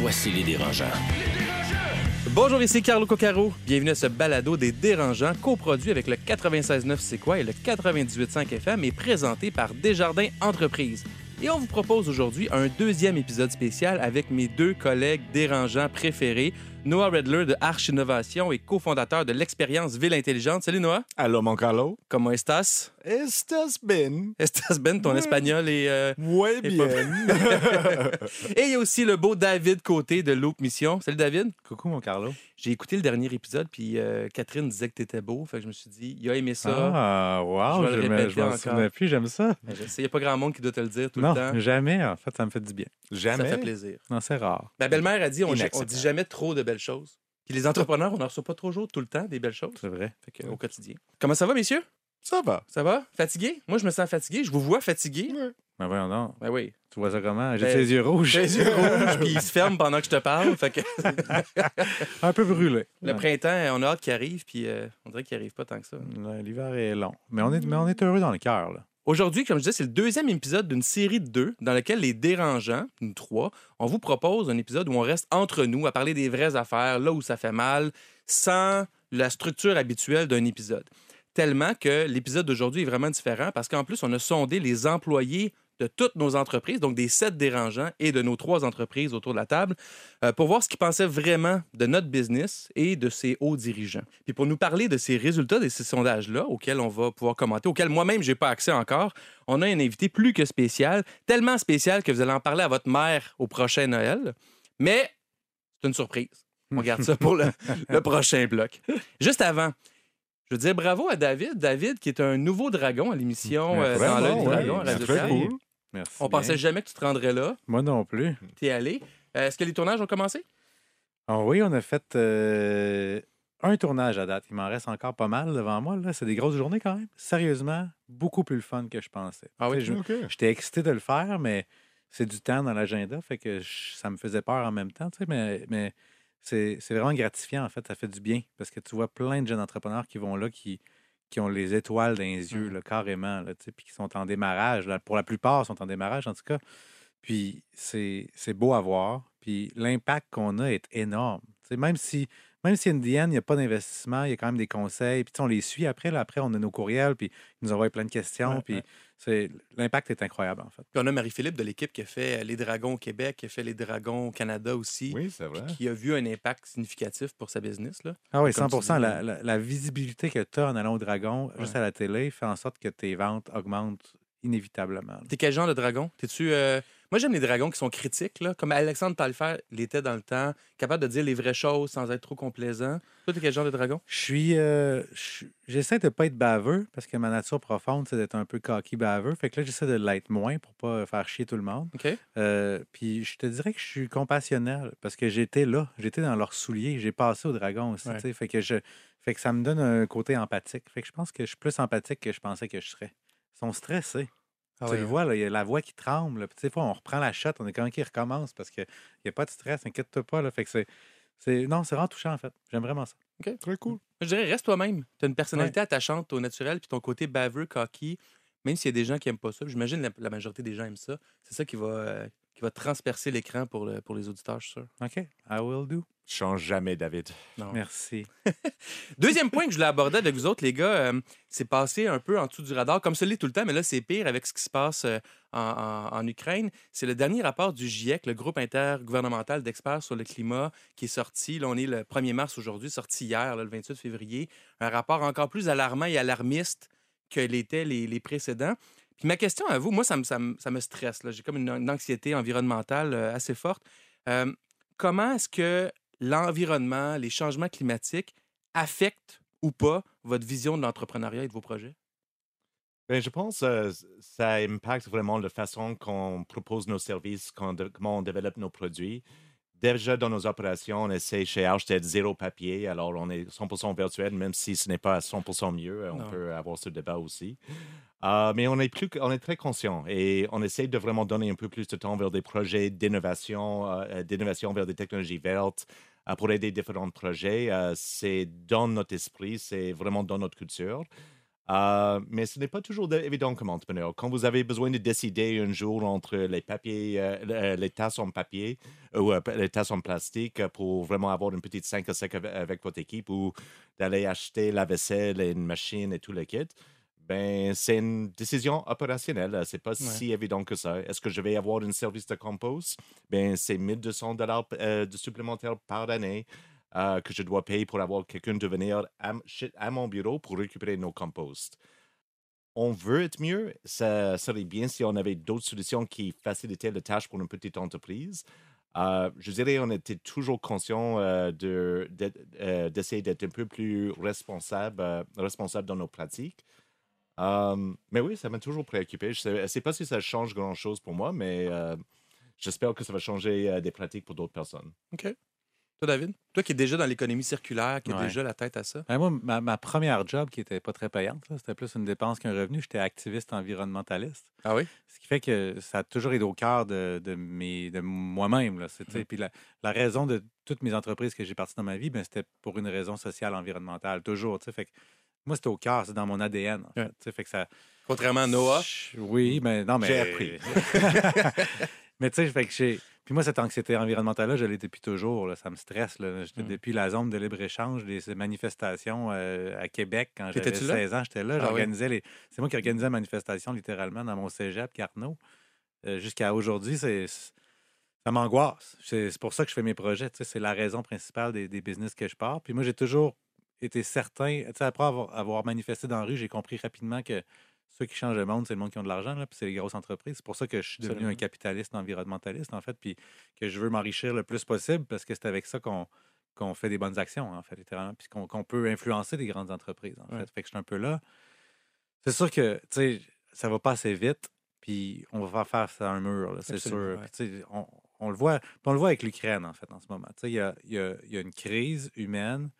Voici les dérangeants. Bonjour, ici Carlo Coccaro. Bienvenue à ce balado des dérangeants, coproduit avec le 96.9 C'est quoi et le 98.5 FM et présenté par Desjardins Entreprises. Et on vous propose aujourd'hui un deuxième épisode spécial avec mes deux collègues dérangeants préférés, Noah Redler de Arch Innovation et cofondateur de l'expérience Ville Intelligente. Salut Noah. Allô, mon Carlo. Comment estás? Estás bien? Estás bien? Ton espagnol est... euh, Muy Et bien. Et il y a aussi le beau David Côté de Loop Mission. Salut David. Coucou, mon Carlo. J'ai écouté le dernier épisode, puis euh, Catherine disait que t'étais beau. Fait que je me suis dit, il a aimé ça. Ah, wow, Je vais je m'en souvenais plus, j'aime ça. Sais, il n'y a pas grand monde qui doit te le dire tout non, le temps. jamais, en fait, ça me fait du bien. Ça Jamais. fait plaisir. Non, c'est rare. Ma belle-mère a dit, on, on dit jamais trop de belles choses. Puis les entrepreneurs, on n'en reçoit pas trop jour tout le temps des belles choses. C'est vrai. Fait que, au quotidien. Comment ça va, messieurs? Ça va. Ça va? Fatigué? Moi, je me sens fatigué. Je vous vois fatigué. Mais voyons donc. Ben oui. Tu vois ça comment? J'ai Ben, les yeux rouges. J'ai les yeux rouges, puis ils se ferment pendant que je te parle. Fait que Un peu brûlé. le Ouais. printemps, on a hâte qu'il arrive, puis euh, on dirait qu'il arrive pas tant que ça. Ouais, L'hiver est long. Mais on est, mais on est heureux dans le cœur, là. Aujourd'hui, comme je disais, c'est le deuxième épisode d'une série de deux dans lequel les dérangeants, nous trois, on vous propose un épisode où on reste entre nous à parler des vraies affaires, là où ça fait mal, sans la structure habituelle d'un épisode. Tellement que l'épisode d'aujourd'hui est vraiment différent parce qu'en plus, on a sondé les employés de toutes nos entreprises, donc des sept dérangeants et de nos trois entreprises autour de la table, euh, pour voir ce qu'ils pensaient vraiment de notre business et de ses hauts dirigeants. Puis pour nous parler de ces résultats de ces sondages-là, auxquels on va pouvoir commenter, auxquels moi-même, j'ai pas accès encore, on a un invité plus que spécial, tellement spécial que vous allez en parler à votre mère au prochain Noël. Mais c'est une surprise. On garde ça pour le, le prochain bloc. Juste avant, je veux dire bravo à David. David, qui est un nouveau dragon à l'émission euh, dans l'œil du dragon à c'est Radio. Merci. On bien. pensait jamais que tu te rendrais là. Moi non plus. T'es allé. Euh, Est-ce que les tournages ont commencé? Ah oui, on a fait euh, un tournage à date. Il m'en reste encore pas mal devant moi. Là. C'est des grosses journées quand même. Sérieusement, beaucoup plus le fun que je pensais. Ah oui? Tu. J'étais excité de le faire, mais c'est du temps dans l'agenda, fait que je- ça me faisait peur en même temps, tu sais, mais, mais c'est c'est vraiment gratifiant, en fait, ça fait du bien, parce que tu vois plein de jeunes entrepreneurs qui vont là, qui, qui ont les étoiles dans les yeux, Mhm. là, carrément, là, puis qui sont en démarrage, là, pour la plupart, sont en démarrage, en tout cas, puis c'est beau à voir, puis l'impact qu'on a est énorme, tu sais, même si... Même si Indian, il n'y a pas d'investissement, il y a quand même des conseils. Puis on les suit après. Là, après, on a nos courriels, puis ils nous envoient plein de questions. Ouais, puis ouais. C'est l'impact est incroyable, en fait. Puis on a Marie-Philippe de l'équipe qui a fait les Dragons au Québec, qui a fait les Dragons au Canada aussi, Oui, c'est vrai. qui a vu un impact significatif pour sa business. Là. Ah oui, Comme 100 tu dis, la, la- la visibilité que tu as en allant au Dragon, juste à la télé, fait en sorte que tes ventes augmentent inévitablement. T'es quel genre de dragon? T'es-tu. euh, Moi, j'aime les dragons qui sont critiques, là, comme Alexandre Taillefer l'était dans le temps, capable de dire les vraies choses sans être trop complaisant. Toi, t'es quel genre de dragon? Je suis. euh, je- j'essaie de pas être baveux parce que ma nature profonde, c'est d'être un peu cocky baveux. Fait que là, j'essaie de l'être moins pour pas faire chier tout le monde. OK? Euh, puis je te dirais que je suis compassionnel parce que j'étais là, j'étais dans leurs souliers, j'ai passé au dragon aussi. Ouais. Fait que je. Fait que ça me donne un côté empathique. Fait que je pense que je suis plus empathique que je pensais que je serais. Ils sont stressés. Ah tu le vois, là, il y a la voix qui tremble. Puis, tu sais, des fois, on reprend la shot, on est quand même qui recommence parce qu'il n'y a pas de stress, inquiète-toi pas. Là. Fait que c'est, c'est. Non, c'est vraiment touchant, en fait. J'aime vraiment ça. Très cool. Je dirais, reste toi-même. Tu as une personnalité attachante au naturel, puis ton côté baveux, cocky, même s'il y a des gens qui aiment pas ça. J'imagine la, la majorité des gens aiment ça. C'est ça qui va, euh, qui va transpercer l'écran pour, le- pour les auditeurs, je suis sûr. OK, I will do. Change jamais, David. Non. Merci. Deuxième point que je voulais aborder avec vous autres, les gars, euh, c'est passé un peu en dessous du radar, comme ça l'est tout le temps, mais là, c'est pire avec ce qui se passe euh, en, en- en Ukraine. C'est le dernier rapport du GIEC, le groupe intergouvernemental d'experts sur le climat, qui est sorti. Là, on est le 1er mars aujourd'hui, sorti hier, là, le 28 février. Un rapport encore plus alarmant et alarmiste que l'étaient les, les précédents. Ma question à vous, moi, ça me, ça me, ça me stresse. J'ai comme une, anxiété environnementale euh, assez forte. Euh, comment est-ce que l'environnement, les changements climatiques affectent ou pas votre vision de l'entrepreneuriat et de vos projets? Ben, je pense que ça impacte vraiment la façon qu'on propose nos services, comment on développe nos produits. Déjà dans nos opérations, on essaie chez Arch d'être zéro papier. Alors, on est 100 virtuel, même si ce n'est pas à 100 mieux. euh, On Non. peut avoir ce débat aussi. Euh, mais on est, plus, on est très conscient et on essaie de vraiment donner un peu plus de temps vers des projets d'innovation, euh, d'innovation vers des technologies vertes euh, pour aider différents projets. C'est dans notre esprit, c'est vraiment dans notre culture. Euh, mais ce n'est pas toujours de- évident comme entrepreneur. Quand vous avez besoin de décider un jour entre les papiers, euh, le- les tasses en papier ou euh, les tasses en plastique euh, pour vraiment avoir une petite 5 à 5 avec, avec votre équipe ou d'aller acheter la vaisselle et une machine et tout le kit, ben, c'est une décision opérationnelle. C'est pas si évident que ça. Est-ce que je vais avoir un service de compost? Ben, c'est 1200 dollars euh, de supplémentaires par année euh, que je dois payer pour avoir quelqu'un de venir à, mon bureau pour récupérer nos composts. On veut être mieux. Ça serait bien si on avait d'autres solutions qui facilitaient la tâche pour une petite entreprise. Euh, je dirais on était toujours conscient euh, d'essayer d'être un peu plus responsable, responsable dans nos pratiques. Euh, mais oui, ça m'a toujours préoccupé. Je ne sais, pas si ça change grand-chose pour moi, mais j'espère que ça va changer des pratiques pour d'autres personnes. OK. Toi, David? Toi qui es déjà dans l'économie circulaire, qui a Ouais. déjà la tête à ça. Ben, moi, ma, ma première job qui était pas très payante, c'était plus une dépense qu'un revenu. J'étais activiste environnementaliste. Ah oui? Ce qui fait que ça a toujours été au cœur de, de, mes, de moi-même. sais, Puis la, la raison de toutes mes entreprises que j'ai parties dans ma vie, ben, c'était pour une raison sociale, environnementale, toujours. Fait que moi, c'était au cœur, c'est dans mon ADN. En fait, Ouais. fait que ça, Contrairement à Noah? Oui, mais non, mais. J'ai appris. mais tu sais, fait que j'ai. Puis moi, cette anxiété environnementale-là, je l'ai depuis toujours. là. Ça me stresse. là. J'étais Mm. Depuis la zone de libre-échange, des manifestations euh, à Québec, quand j'avais T'étais-tu là? 16 ans, j'étais là. Ah oui? Les... C'est moi qui organisais la manifestation littéralement dans mon cégep, Carnot. Euh, Jusqu'à aujourd'hui, c'est. Ça m'angoisse. C'est pour ça que je fais mes projets. C'est la raison principale des, des business que je pars. Puis moi, j'ai toujours été certain. Après avoir, avoir manifesté dans la rue, j'ai compris rapidement que ceux qui changent le monde, c'est le monde qui ont de l'argent, puis c'est les grosses entreprises. C'est pour ça que je suis devenu un capitaliste environnementaliste, en fait, puis que je veux m'enrichir le plus possible parce que c'est avec ça qu'on fait des bonnes actions, en fait, littéralement, puis qu'on peut influencer des grandes entreprises, en Ouais. fait. Fait que je suis un peu là. C'est sûr que, tu sais, ça va pas assez vite, puis on va faire face à un mur, là, c'est sûr. ouais. Puis, on, on le voit, on le voit avec l'Ukraine, en fait, en ce moment. Tu sais, il y a, y a- il y a une crise humaine,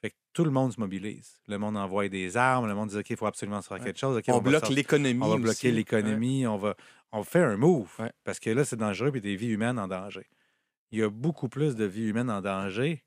fait que tout le monde se mobilise. Le monde envoie des armes, le monde dit, OK, il faut absolument se faire Ouais. quelque chose. On, bloque l'économie. on va bloquer l'économie, on va on fait un move Ouais. parce que là c'est dangereux et des vies humaines en danger. Il y a beaucoup plus de vies humaines en danger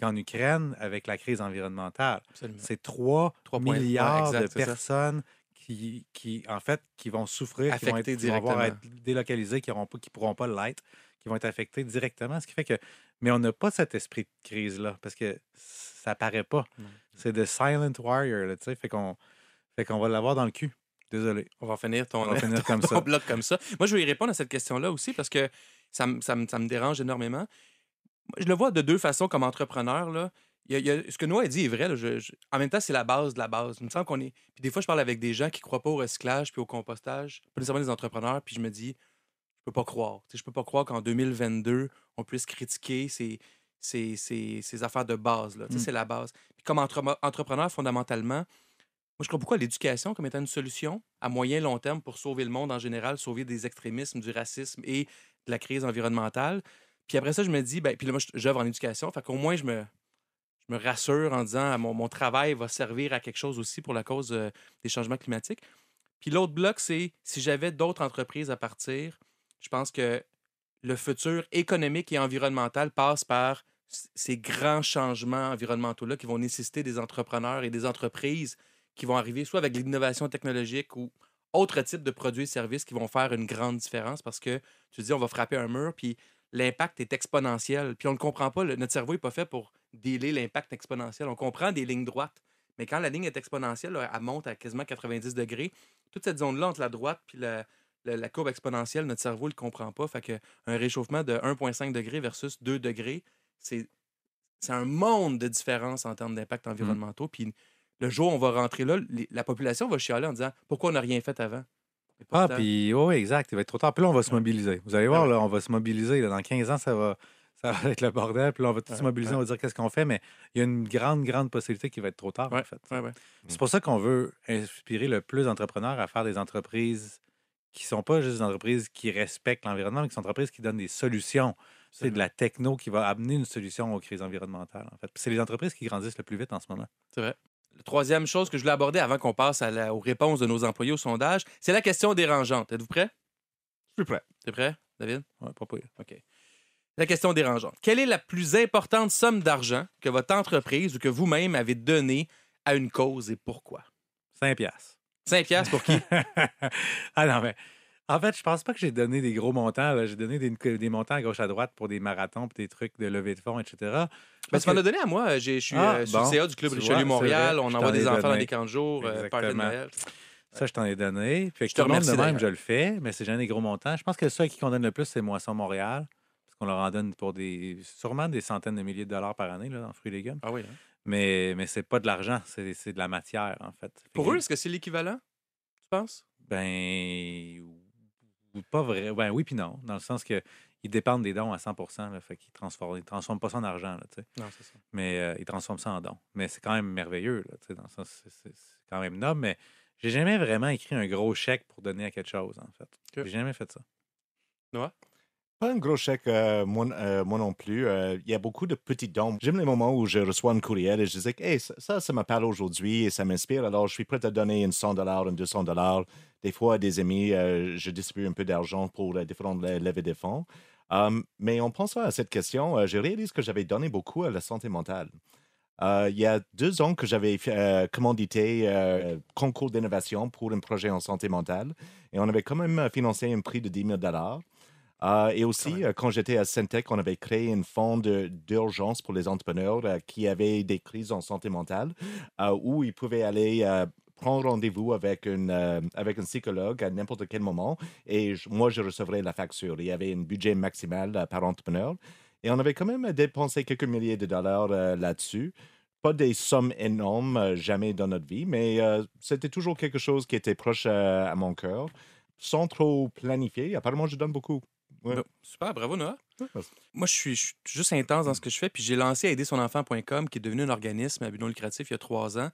qu'en Ukraine avec la crise environnementale. C'est 3 Trois points- ouais, milliards exact, de personnes qui, qui en fait qui vont souffrir, qui vont, être, qui vont avoir être délocalisées, qui ne qui pourront pas l'être, qui vont être affectées directement, ce qui fait que mais on n'a pas cet esprit de crise là parce que ça apparaît pas. C'est de silent warrior, là, tu sais, fait qu'on fait qu'on va l'avoir dans le cul. Désolé. On va finir ton, On va finir comme ton ça. bloc comme ça. Moi, je vais y répondre à cette question-là aussi parce que ça, me- ça, ça me dérange énormément. Je le vois de deux façons comme entrepreneur. Là. Il y a- il y a- ce que Noah a dit est vrai. là. Je- je- en même temps, c'est la base de la base. Il me semble qu'on est. Puis des fois, je parle avec des gens qui ne croient pas au recyclage puis au compostage, pas nécessairement des entrepreneurs, puis je me dis, je peux pas croire. Tu sais, je peux pas croire qu'en 2022, on puisse critiquer ces, ces, ces- ces affaires de base. Là. Tu sais, Mm. C'est la base. Puis comme entre- entrepreneur, fondamentalement, moi, je crois beaucoup à l'éducation comme étant une solution à moyen long terme pour sauver le monde en général, sauver des extrémismes, du racisme et de la crise environnementale. Puis après ça, je me dis, ben, puis là, moi, je- j'œuvre en éducation, fait qu'au moins, je me, je me rassure en disant, ah, mon, mon travail va servir à quelque chose aussi pour la cause euh, des changements climatiques. Puis l'autre bloc, c'est si j'avais d'autres entreprises à partir, je pense que le futur économique et environnemental passe par ces grands changements environnementaux-là qui vont nécessiter des entrepreneurs et des entreprises qui vont arriver soit avec l'innovation technologique ou autre type de produits et services qui vont faire une grande différence parce que tu dis on va frapper un mur puis l'impact est exponentiel. Puis on ne comprend pas le- notre cerveau n'est pas fait pour dealer l'impact exponentiel. On comprend des lignes droites mais quand la ligne est exponentielle elle monte à quasiment 90 degrés toute cette zone là entre la droite puis la, la- la courbe exponentielle notre cerveau ne le comprend pas fait que un réchauffement de 1,5 degré versus 2 degrés c'est c'est un monde de différence en termes d'impact environnementaux puis le jour où on va rentrer là, les- la population va chialer en disant pourquoi on n'a rien fait avant. Ah, puis oui, exact. Il va être trop tard. Puis là, on va se mobiliser. Vous allez voir, ouais. là, on va se mobiliser. là. Dans 15 ans, ça va, ça va être le bordel. Puis là, on va tous Ouais, se mobiliser, ouais. on va dire qu'est-ce qu'on fait. Mais il y a une grande, grande possibilité qu'il va être trop tard, Ouais, en fait. C'est pour ça qu'on veut inspirer le plus d'entrepreneurs à faire des entreprises qui sont pas juste des entreprises qui respectent l'environnement, mais qui sont des entreprises qui donnent des solutions. C'est de la techno qui va amener une solution aux crises environnementales, en fait. C'est les entreprises qui grandissent le plus vite en ce moment. C'est vrai. La troisième chose que je voulais aborder avant qu'on passe à la- aux réponses de nos employés au sondage, c'est la question dérangeante. Êtes-vous prêt? Je suis prêt. T'es prêt, David? Ouais, pas pire. OK. La question dérangeante. Quelle est la plus importante somme d'argent que votre entreprise ou que vous-même avez donnée à une cause et pourquoi? 5 piastres. 5 piastres pour qui? ah non, mais en fait, je pense pas que j'ai donné des gros montants. J'ai donné des, des montants à gauche à droite pour des marathons, pour des trucs de levée de fonds, etc. Ben, tu m'en as donné à moi. Je suis Ah, euh, sur le bon. CA du Club Tu Richelieu vois, Montréal. c'est vrai. On envoie des enfants dans des camps de jour, euh, de. Noël. Ça, je t'en ai donné. Je te tout de remercie, même, je le fais, mais c'est jamais des gros montants. Je pense que ceux à qui on donne le plus, c'est Moisson Montréal. Parce qu'on leur en donne pour des sûrement des centaines de milliers de dollars par année là, en fruits et légumes. Ah oui. hein? Mais, mais c'est pas de l'argent, c'est de la matière, en fait. Fait Pour que- eux, est-ce que c'est l'équivalent? Tu penses? Ben, pas vrai. Ben oui, puis non. Dans le sens que ils dépendent des dons à 100 là, fait qu'ils transforment, ils transforment pas ça en argent, là, tu sais. Non, c'est ça. mais euh, ils transforment ça en dons. Mais c'est quand même merveilleux, là, tu sais, dans le sens, c'est- quand même noble, mais j'ai jamais vraiment écrit un gros chèque pour donner à quelque chose, en fait. Ok. J'ai jamais fait ça. Pas un gros chèque, euh, moi, euh, moi non plus. Euh, Il y a beaucoup de petits dons. J'aime les moments où je reçois un courriel et je dis hey, ça, ça, me parle aujourd'hui et ça m'inspire. Alors, je suis prêt à donner une 100 un 200 Des fois, à des amis, je distribue un peu d'argent pour différentes le- levées de fonds. Um, mais en pensant à cette question, je réalise que j'avais donné beaucoup à la santé mentale. Il y a deux ans que j'avais commandité euh, concours d'innovation pour un projet en santé mentale et on avait quand même financé un prix de 10 000 euh, et aussi, euh, quand j'étais à Syntec, on avait créé un fonds d'urgence pour les entrepreneurs euh, qui avaient des crises en santé mentale, euh, où ils pouvaient aller prendre rendez-vous avec, une, euh, avec un psychologue à n'importe quel moment. Et je- moi, je recevrais la facture. Il y avait un budget maximal euh, par entrepreneur. Et on avait quand même dépensé quelques milliers de dollars euh, là-dessus. Pas des sommes énormes, jamais dans notre vie, mais c'était toujours quelque chose qui était proche à mon cœur, sans trop planifier. Apparemment, je donne beaucoup. Ouais. Super, bravo Noah. Ouais, Moi, je suis, je suis juste intense dans ce que je fais. Puis j'ai lancé aidersonenfant.com, qui est devenu un organisme à but non lucratif il y a trois ans.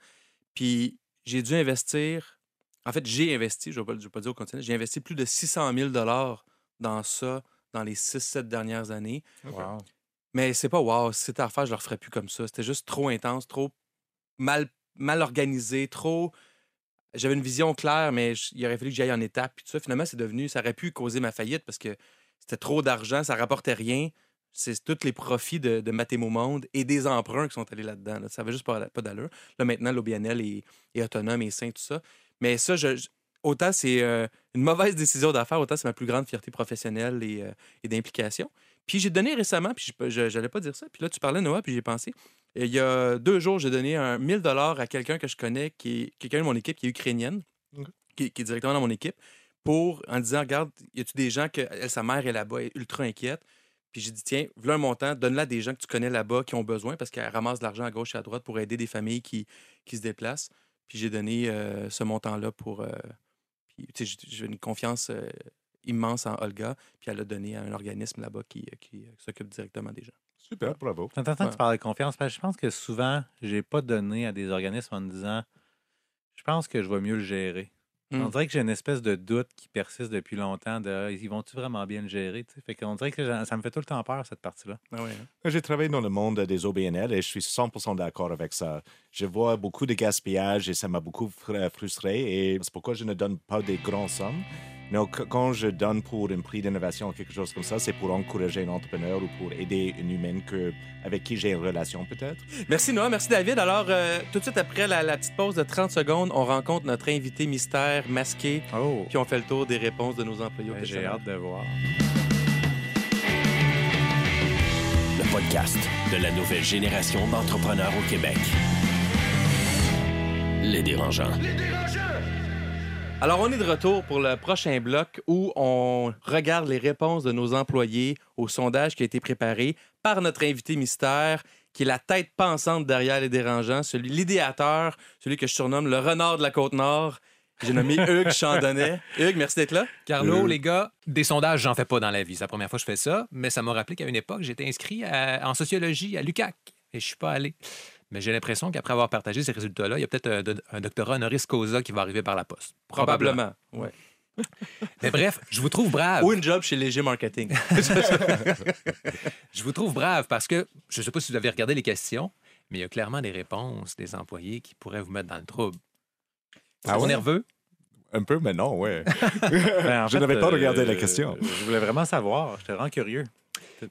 Puis j'ai dû investir. En fait, j'ai investi, je ne vais, pas- je vais pas dire au continent, j'ai investi plus de 600 000 dans ça dans les 6-7 dernières années. Wow. Mais c'est pas wow, si c'était à refaire, je le referais plus comme ça. C'était juste trop intense, trop mal, mal organisé, trop. J'avais une vision claire, mais je- il aurait fallu que j'aille en étapes. Puis tout ça, finalement, c'est devenu. Ça aurait pu causer ma faillite parce que c'était trop d'argent, ça rapportait rien. C'est tous les profits de, de Mathémo Monde et des emprunts qui sont allés là-dedans. là. Ça avait juste pas, pas d'allure. Là, maintenant, l'OBNL est, est autonome et sain, tout ça. Mais ça, je, autant c'est euh, une mauvaise décision d'affaires, autant c'est ma plus grande fierté professionnelle et, euh, et d'implication. Puis j'ai donné récemment, puis je n'allais pas dire ça, puis là, tu parlais, Noah, puis j'ai pensé. Il y a deux jours, j'ai donné un 1000 dollars à quelqu'un que je connais, qui est quelqu'un de mon équipe qui est ukrainienne, qui est directement dans mon équipe, pour en disant Regarde, y a-tu des gens que elle, sa mère est là-bas, elle est ultra inquiète. Puis j'ai dit Tiens, voilà un montant, donne-la à des gens que tu connais là-bas qui ont besoin parce qu'elle ramasse de l'argent à gauche et à droite pour aider des familles qui, qui se déplacent. Puis j'ai donné euh, ce montant-là pour. euh, puis, tu sais, j'ai une confiance euh, immense en Olga, puis elle l'a donné à un organisme là-bas qui, qui, euh, s'occupe directement des gens. Super, bravo. C'est intéressant Ouais. que tu parles de confiance, parce que je pense que souvent, j'ai pas donné à des organismes en me disant je pense que je vais mieux le gérer. Mm. On dirait que j'ai une espèce de doute qui persiste depuis longtemps de Ah, ils vont-tu vraiment bien le gérer? tu sais? Fait qu'on dirait que ça me fait tout le temps peur, cette partie-là. Ah ouais, hein? J'ai travaillé dans le monde des OBNL et je suis 100% d'accord avec ça. Je vois beaucoup de gaspillage et ça m'a beaucoup fr- frustré et c'est pourquoi je ne donne pas des grandes sommes. Mais quand je donne pour un prix d'innovation ou quelque chose comme ça, c'est pour encourager un entrepreneur ou pour aider une humaine que, avec qui j'ai une relation peut-être. Merci Noah, merci David. Alors, euh, tout de suite après la, la petite pause de 30 secondes, on rencontre notre invité mystère masqué, Oh! puis on fait le tour des réponses de nos employés. au Ben, J'ai hâte de voir. Le podcast de la nouvelle génération d'entrepreneurs au Québec. Les dérangeants. Alors, on est de retour pour le prochain bloc où on regarde les réponses de nos employés au sondage qui a été préparé par notre invité mystère, qui est la tête pensante derrière les dérangeants, celui l'idéateur, celui que je surnomme le renard de la Côte-Nord. J'ai nommé Hugues Chandonnet. Hugues, merci d'être là. Carlo, Euh. les gars, des sondages, j'en fais pas dans la vie. C'est la première fois que je fais ça, mais ça m'a rappelé qu'à une époque, j'étais inscrit à- en sociologie à l'UCAC et je suis pas allé. Mais j'ai l'impression qu'après avoir partagé ces résultats-là, il y a peut-être un, un doctorat honoris causa qui va arriver par la poste. Probablement. Ouais. Mais bref, je vous trouve brave. Ou une job chez Léger Marketing. Je vous trouve brave parce que je ne sais pas si vous avez regardé les questions, mais il y a clairement des réponses des employés qui pourraient vous mettre dans le trouble. Ah Êtes-vous ouais? nerveux? Un peu, mais non, ouais. Ben, en Je n'avais pas euh, regardé la question. Je voulais vraiment savoir. J'étais vraiment curieux.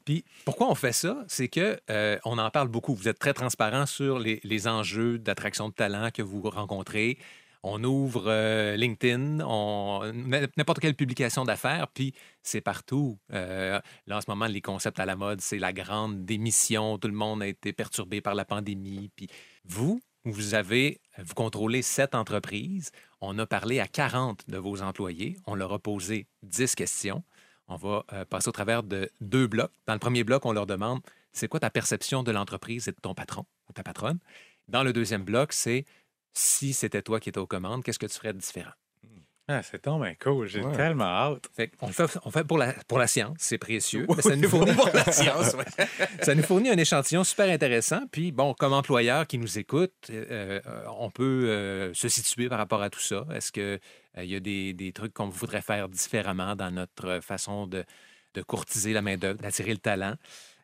Puis pourquoi on fait ça? C'est que euh, on en parle beaucoup. Vous êtes très transparent sur les, enjeux d'attraction de talent que vous rencontrez. On ouvre euh, LinkedIn, n'importe quelle publication d'affaires, puis c'est partout. Euh, là, en ce moment, les concepts à la mode, c'est la grande démission. Tout le monde a été perturbé par la pandémie. Puis vous, vous avez, vous contrôlez sept entreprises. On a parlé à 40 de vos employés. On leur a posé 10 questions. On va euh, passer au travers de deux blocs. Dans le premier bloc, on leur demande c'est quoi ta perception de l'entreprise et de ton patron ou ta patronne? Dans le deuxième bloc, c'est si c'était toi qui étais aux commandes, qu'est-ce que tu ferais de différent? Ah, c'est tombé cool. J'ai Ouais. tellement hâte. Fait on fait, on fait pour, la, pour la science, c'est précieux. mais ça, nous fournit, Pour la science, ouais. ça nous fournit un échantillon super intéressant. Puis, bon, comme employeur qui nous écoute, euh, euh, on peut euh, se situer par rapport à tout ça. Est-ce qu'il y a des, des trucs qu'on voudrait faire différemment dans notre façon de, de courtiser la main-d'œuvre, d'attirer le talent?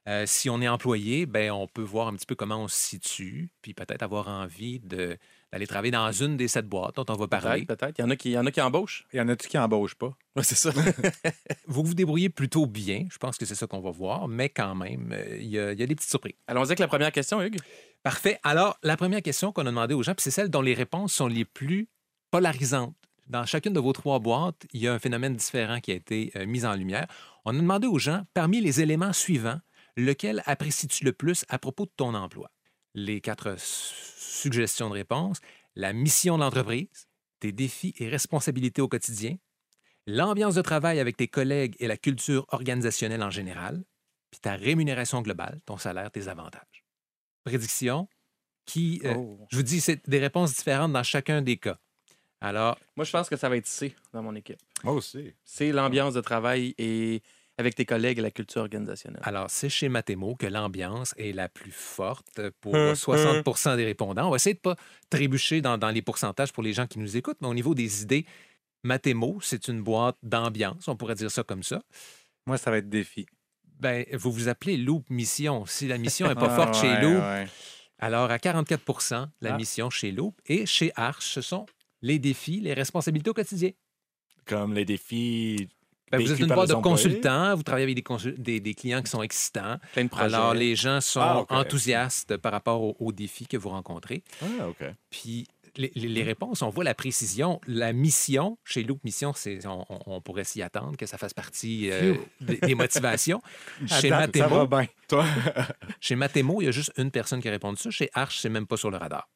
Euh, si on est employé, ben, on peut voir un petit peu comment on se situe, puis peut-être avoir envie de- d'aller travailler dans une des sept boîtes dont on va parler. Peut-être, peut-être. Il y en a qui, il y en a qui embauchent. Il y en a-tu qui embauchent pas? Ouais, c'est ça. Vous vous débrouillez plutôt bien, je pense que c'est ça qu'on va voir, mais quand même, euh, il y, a- il y a des petites surprises. Allons-y avec la première question, Hugues. Parfait. Alors, la première question qu'on a demandé aux gens, puis c'est celle dont les réponses sont les plus polarisantes. Dans chacune de vos trois boîtes, il y a un phénomène différent qui a été euh, mis en lumière. On a demandé aux gens, parmi les éléments suivants, lequel apprécies-tu le plus à propos de ton emploi? Les quatre suggestions de réponse. La mission de l'entreprise, tes défis et responsabilités au quotidien, l'ambiance de travail avec tes collègues et la culture organisationnelle en général, puis ta rémunération globale, ton salaire, tes avantages. Prédiction qui, euh, Oh. je vous dis, c'est des réponses différentes dans chacun des cas. Alors, Moi, je pense que ça va être C dans mon équipe. Moi aussi. C'est l'ambiance de travail et avec tes collègues et la culture organisationnelle. alors c'est chez Mathémo que l'ambiance est la plus forte pour Hum, 60% des répondants. On va essayer de ne pas trébucher dans, dans les pourcentages pour les gens qui nous écoutent, mais au niveau des idées, Mathémo, c'est une boîte d'ambiance, on pourrait dire ça comme ça. Moi, ça va être défi. Ben, vous vous appelez Loop Mission. Si la mission n'est pas Ah, forte chez Loop, ouais. alors à 44% la Ah. mission chez Loop et chez Arch, ce sont les défis, les responsabilités au quotidien. Comme les défis. Ben, vous êtes une boîte de consultants, vous travaillez avec des, consul- des, des clients qui sont excitants. Plein de projets. Alors, les gens sont Ah, enthousiastes par rapport aux, aux défis que vous rencontrez. Ah, OK. Puis, les, les- les réponses, on voit la précision. La mission, chez Loop Mission, c'est, on, on- on pourrait s'y attendre que ça fasse partie euh, des, des motivations. Chez, date, ça va Mathémo, bien. Toi, chez Mathémo, il y a juste une personne qui a répondu ça. Chez Arch, c'est même pas sur le radar.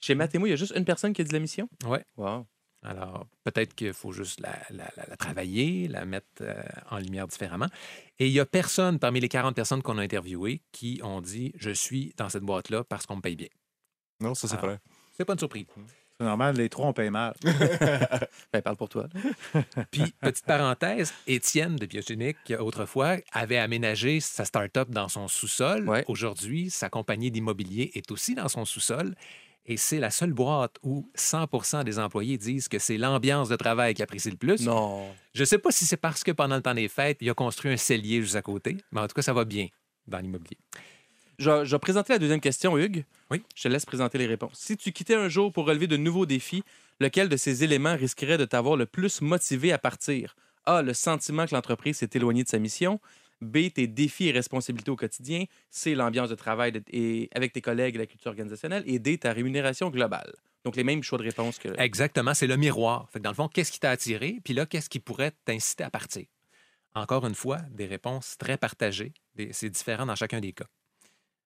Chez Mathémo, il y a juste une personne qui a dit la mission? Ouais. Wow. Alors, peut-être qu'il faut juste la, la- la- la travailler, la mettre euh, en lumière différemment. Et il n'y a personne parmi les 40 personnes qu'on a interviewées qui ont dit Je suis dans cette boîte-là parce qu'on me paye bien. non, ça c'est vrai. C'est pas une surprise. C'est normal, les trois, on paye mal. Ben, parle pour toi. Puis, petite parenthèse, Étienne de Biogénique, autrefois, avait aménagé sa start-up dans son sous-sol. Ouais. Aujourd'hui, sa compagnie d'immobilier est aussi dans son sous-sol. Et c'est la seule boîte où 100 des employés disent que c'est l'ambiance de travail qui apprécie le plus. Non. Je ne sais pas si c'est parce que pendant le temps des fêtes, il a construit un cellier juste à côté, mais en tout cas, ça va bien dans l'immobilier. Je, je vais présenter la deuxième question, Hugues. Oui. Je te laisse présenter les réponses. Si tu quittais un jour pour relever de nouveaux défis, lequel de ces éléments risquerait de t'avoir le plus motivé à partir? A. Le sentiment que l'entreprise s'est éloignée de sa mission. B. Tes défis et responsabilités au quotidien. C. L'ambiance de travail et avec tes collègues et la culture organisationnelle. Et D. Ta rémunération globale. Donc, les mêmes choix de réponse que. Exactement, c'est le miroir. Dans le fond, qu'est-ce qui t'a attiré? Puis là, qu'est-ce qui pourrait t'inciter à partir? Encore une fois, des réponses très partagées. C'est différent dans chacun des cas.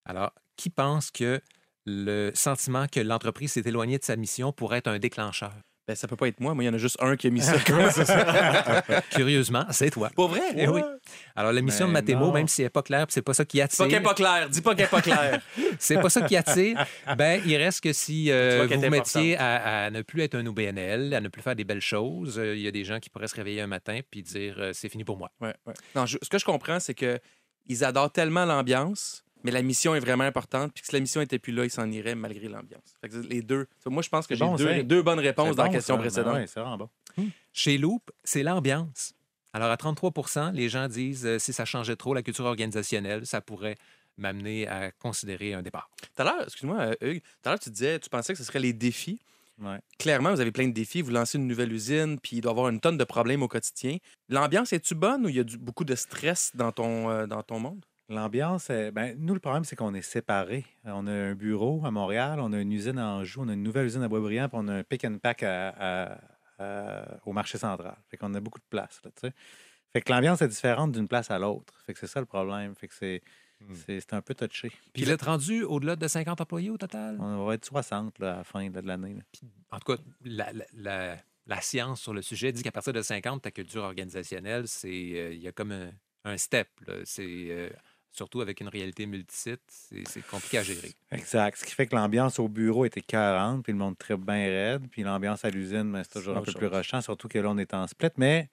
Alors, qui pense que le sentiment que l'entreprise s'est éloignée de sa mission pourrait être un déclencheur? Ben, ça peut pas être moi. Moi, il y en a juste un qui a mis ça. Curieusement, c'est toi. Pas vrai? Eh oui. Alors, la mission de Mais Mathémo, non. même si elle n'est pas claire, c'est pas ça qui Dis pas qu'elle attire, n'est pas claire. Dis pas qu'elle n'est pas claire. c'est pas ça qui attire, ben, il reste que si euh, vous vous mettiez à, à ne plus être un OBNL, à ne plus faire des belles choses, euh, il y a des gens qui pourraient se réveiller un matin puis dire euh, c'est fini pour moi. Ouais, ouais. Non, je- ce que je comprends, c'est que ils adorent tellement l'ambiance mais la mission est vraiment importante. Puis que si la mission était plus là, il s'en irait malgré l'ambiance. Fait que les deux. Moi, je pense que j'ai bon, deux, bonnes réponses dans la question ça. Ben précédente. ouais, c'est vraiment bon. Chez Loop, c'est l'ambiance. Alors, à 33% les gens disent euh, si ça changeait trop la culture organisationnelle, ça pourrait m'amener à considérer un départ. Tout à l'heure, excuse-moi, euh, Hugues, tout à l'heure, tu disais, tu pensais que ce serait les défis. Ouais. Clairement, vous avez plein de défis. Vous lancez une nouvelle usine, puis il doit y avoir une tonne de problèmes au quotidien. L'ambiance, est-tu bonne ou il y a du- beaucoup de stress dans ton, euh, dans ton monde? L'ambiance, euh, ben, nous, le problème, c'est qu'on est séparés. Euh, On a un bureau à Montréal, on a une usine à Anjou, on a une nouvelle usine à Boisbriand, puis on a un pick and pack à- à- à- au marché central. Fait qu'on a beaucoup de place, là, tu sais. Fait que l'ambiance est différente d'une place à l'autre. Fait que c'est ça le problème. Fait que c'est, Hmm. c'est, c'est un peu touché. Puis vous êtes rendu au-delà de 50 employés au total? On va être 60 là, à la fin de l'année. là. En tout cas, la, la- la- la science sur le sujet dit qu'à partir de 50, ta culture organisationnelle, c'est euh, il y a comme un, un step. là. C'est euh, surtout avec une réalité multisite, c'est compliqué à gérer. Exact. Ce qui fait que l'ambiance au bureau était 40, puis le monde très bien raide. Puis l'ambiance à l'usine, c'est toujours un peu plus rushant, surtout que là, on est en split. Mais,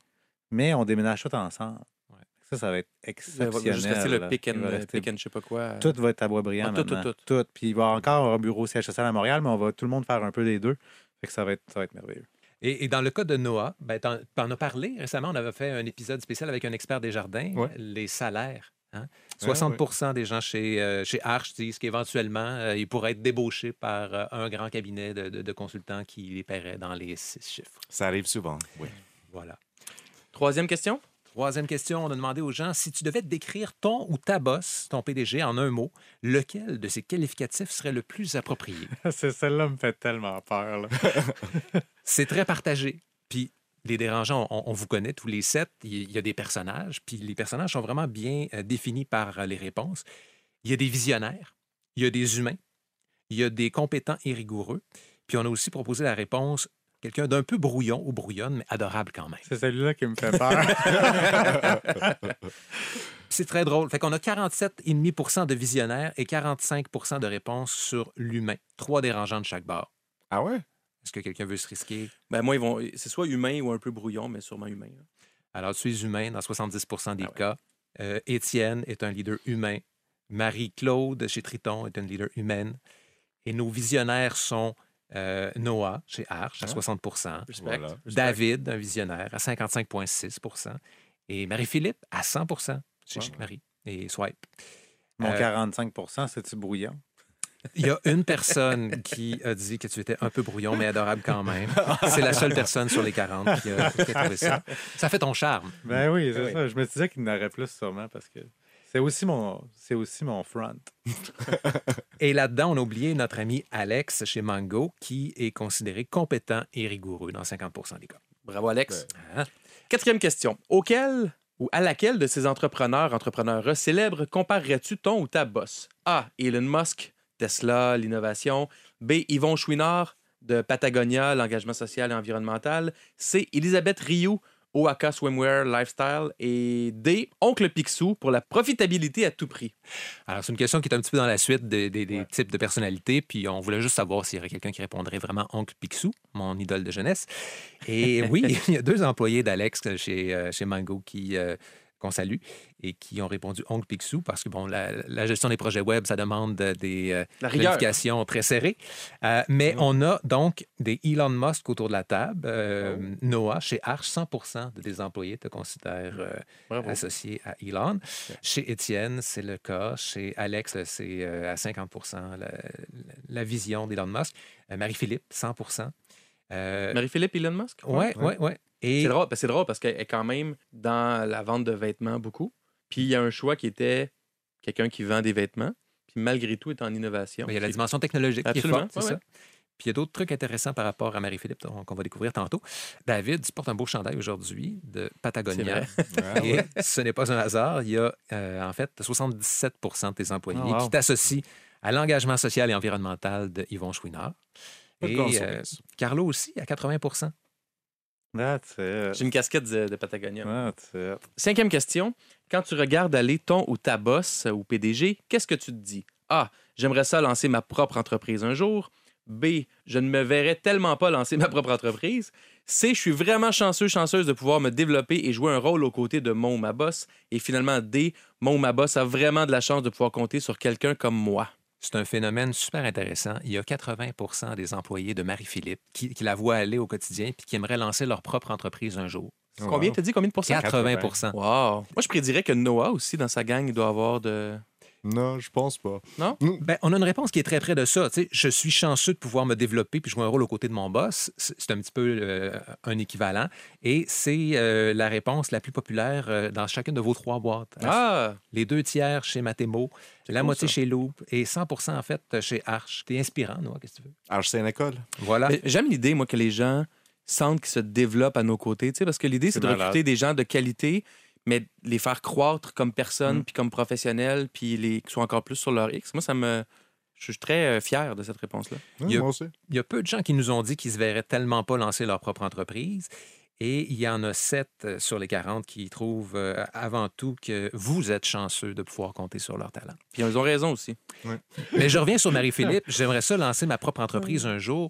mais on déménage tout ensemble. Ouais. Ça, ça va être exceptionnel. juste rester le pick and, rester- pick and je sais pas quoi. Tout va être à Boisbriand Ah, tout, tout, maintenant. tout. Puis il va encore un bureau social à Montréal, mais on va tout le monde faire un peu les deux. Fait que ça va être, ça va être merveilleux. Et, et dans le cas de Noah, ben, t'en t'en as parlé récemment, on avait fait un épisode spécial avec un expert des jardins, Ouais. les salaires. Hein? Ah, 60% des gens chez, euh, chez Arch disent qu'éventuellement, euh, ils pourraient être débauchés par euh, un grand cabinet de, de- de consultants qui les paierait dans les six chiffres. Ça arrive souvent, oui. Voilà. Troisième question? Troisième question, on a demandé aux gens si tu devais décrire ton ou ta boss, ton PDG, en un mot, lequel de ces qualificatifs serait le plus approprié? C'est celle-là me fait tellement peur. C'est très partagé. Puis les dérangeants, on, on vous connaît tous les sept. Il y- a des personnages. Puis les personnages sont vraiment bien euh, définis par euh, les réponses. Il y a des visionnaires, il y a des humains, il y a des compétents et rigoureux. Puis on a aussi proposé la réponse quelqu'un d'un peu brouillon ou brouillonne, mais adorable quand même. C'est celui-là qui me fait peur. C'est très drôle. Fait qu'on a 47,5% de visionnaires et 45% de réponses sur l'humain. Trois dérangeants de chaque barre. Ah ouais? Est-ce que quelqu'un veut se risquer? Ben, moi, ils vont. C'est soit humain ou un peu brouillon, mais sûrement humain. là. Alors, tu es humain dans 70% des Ah ouais. cas. Euh, Étienne est un leader humain. Marie-Claude chez Triton est une leader humaine. Et nos visionnaires sont euh, Noah chez Arch à Ah. 60 Respect. Voilà. Respect. David, un visionnaire, à 55,6% et Marie-Philippe à 100% chez Wow. Chic Marie et Swipe. Mon Euh, 45% c'est-tu brouillon? Il y a une personne qui a dit que tu étais un peu brouillon, mais adorable quand même. C'est la seule personne sur les 40 qui a, qui a trouvé ça. Ça fait ton charme. Ben oui, c'est oui. ça. Je me disais qu'il y en aurait plus sûrement parce que c'est aussi mon, c'est aussi mon front. Et là-dedans, on a oublié notre ami Alex chez Mango, qui est considéré compétent et rigoureux dans 50% des cas. Bravo, Alex. Hein? Quatrième question. Auquel ou à laquelle de ces entrepreneurs, entrepreneurs célèbres comparerais-tu ton ou ta boss? A. Elon Musk, Tesla, l'innovation. B. Yvon Chouinard de Patagonia, l'engagement social et environnemental. C. Elisabeth Rioux, Oaka Swimwear Lifestyle. Et D. Oncle Picsou pour la profitabilité à tout prix. Alors, c'est une question qui est un petit peu dans la suite des, des- des Ouais. types de personnalités, puis on voulait juste savoir s'il y aurait quelqu'un qui répondrait vraiment Oncle Picsou, mon idole de jeunesse. Et oui, il y a deux employés d'Alex chez, euh, chez Mango qui... euh, qu'on salue et qui ont répondu Oncle Picsou parce que bon, la, la gestion des projets web, ça demande des euh, vérifications très serrées. Euh, mais on a donc des Elon Musk autour de la table. Euh, Oh. Noah, chez Arch, 100 de des employés te considèrent euh, associé à Elon. Chez Étienne, c'est le cas. Chez Alex, c'est à 50 la, la vision d'Elon Musk. Marie-Philippe, 100 euh, Marie-Philippe Elon Musk? Ouais, ouais, ouais. Et C'est drôle, parce- c'est drôle parce qu'elle est quand même dans la vente de vêtements beaucoup. Puis il y a un choix qui était quelqu'un qui vend des vêtements, puis malgré tout est en innovation. ben, il y a la dimension technologique qui est Absolument, forte, c'est ouais, ça. ouais. Puis il y a d'autres trucs intéressants par rapport à Marie-Philippe qu'on va découvrir tantôt. David, tu portes un beau chandail aujourd'hui de Patagonia. Et ce n'est pas un hasard. Il y a euh, en fait 77% de tes employés Oh, wow. qui t'associent à l'engagement social et environnemental de Yvon Chouinard. Pas de Et euh. Carlo aussi à 80% That's it. J'ai une casquette de, de Patagonia. That's it. Cinquième question. Quand tu regardes aller ton ou ta boss ou PDG, qu'est-ce que tu te dis? A. J'aimerais ça lancer ma propre entreprise un jour. B, je ne me verrais tellement pas lancer ma propre entreprise. C, je suis vraiment chanceux, chanceuse de pouvoir me développer et jouer un rôle aux côtés de mon ou ma boss. Et finalement, D, mon ou ma boss a vraiment de la chance de pouvoir compter sur quelqu'un comme moi. C'est un phénomène super intéressant. Il y a 80% des employés de Marie-Philippe qui, qui la voient aller au quotidien puis qui aimeraient lancer leur propre entreprise un jour. Combien? T'as dit? Combien de pourcents? 80% Wow. Moi, je prédirais que Noah aussi, dans sa gang, il doit avoir de... Non, je pense pas. Ben, on a une réponse qui est très près de ça. Tu sais, je suis chanceux de pouvoir me développer puis jouer un rôle aux côtés de mon boss. C'est un petit peu euh, un équivalent. Et c'est euh, la réponse la plus populaire euh, dans chacune de vos trois boîtes. Ah! Les deux tiers chez Matemo, la cool, moitié ça. chez Loop et 100% en fait chez Arch. T'es inspirant, Noah, qu'est-ce que tu veux? Alors, c'est une école. Voilà. J'aime l'idée, moi, que les gens sentent qu'ils se développent à nos côtés, tu sais, parce que l'idée, c'est de recruter des gens de qualité, mais les faire croître comme personnes, Mm. puis comme professionnels, puis les qui soient encore plus sur leur X. Moi, ça me... Je suis très euh, fier de cette réponse-là. Il y a- Moi aussi. Il y a peu de gens qui nous ont dit qu'ils se verraient tellement pas lancer leur propre entreprise. Et il y en a 7 sur les 40 qui trouvent euh, avant tout que vous êtes chanceux de pouvoir compter sur leur talent. Puis ils ont raison aussi. Mais je reviens sur Marie-Philippe. J'aimerais ça lancer ma propre entreprise un jour.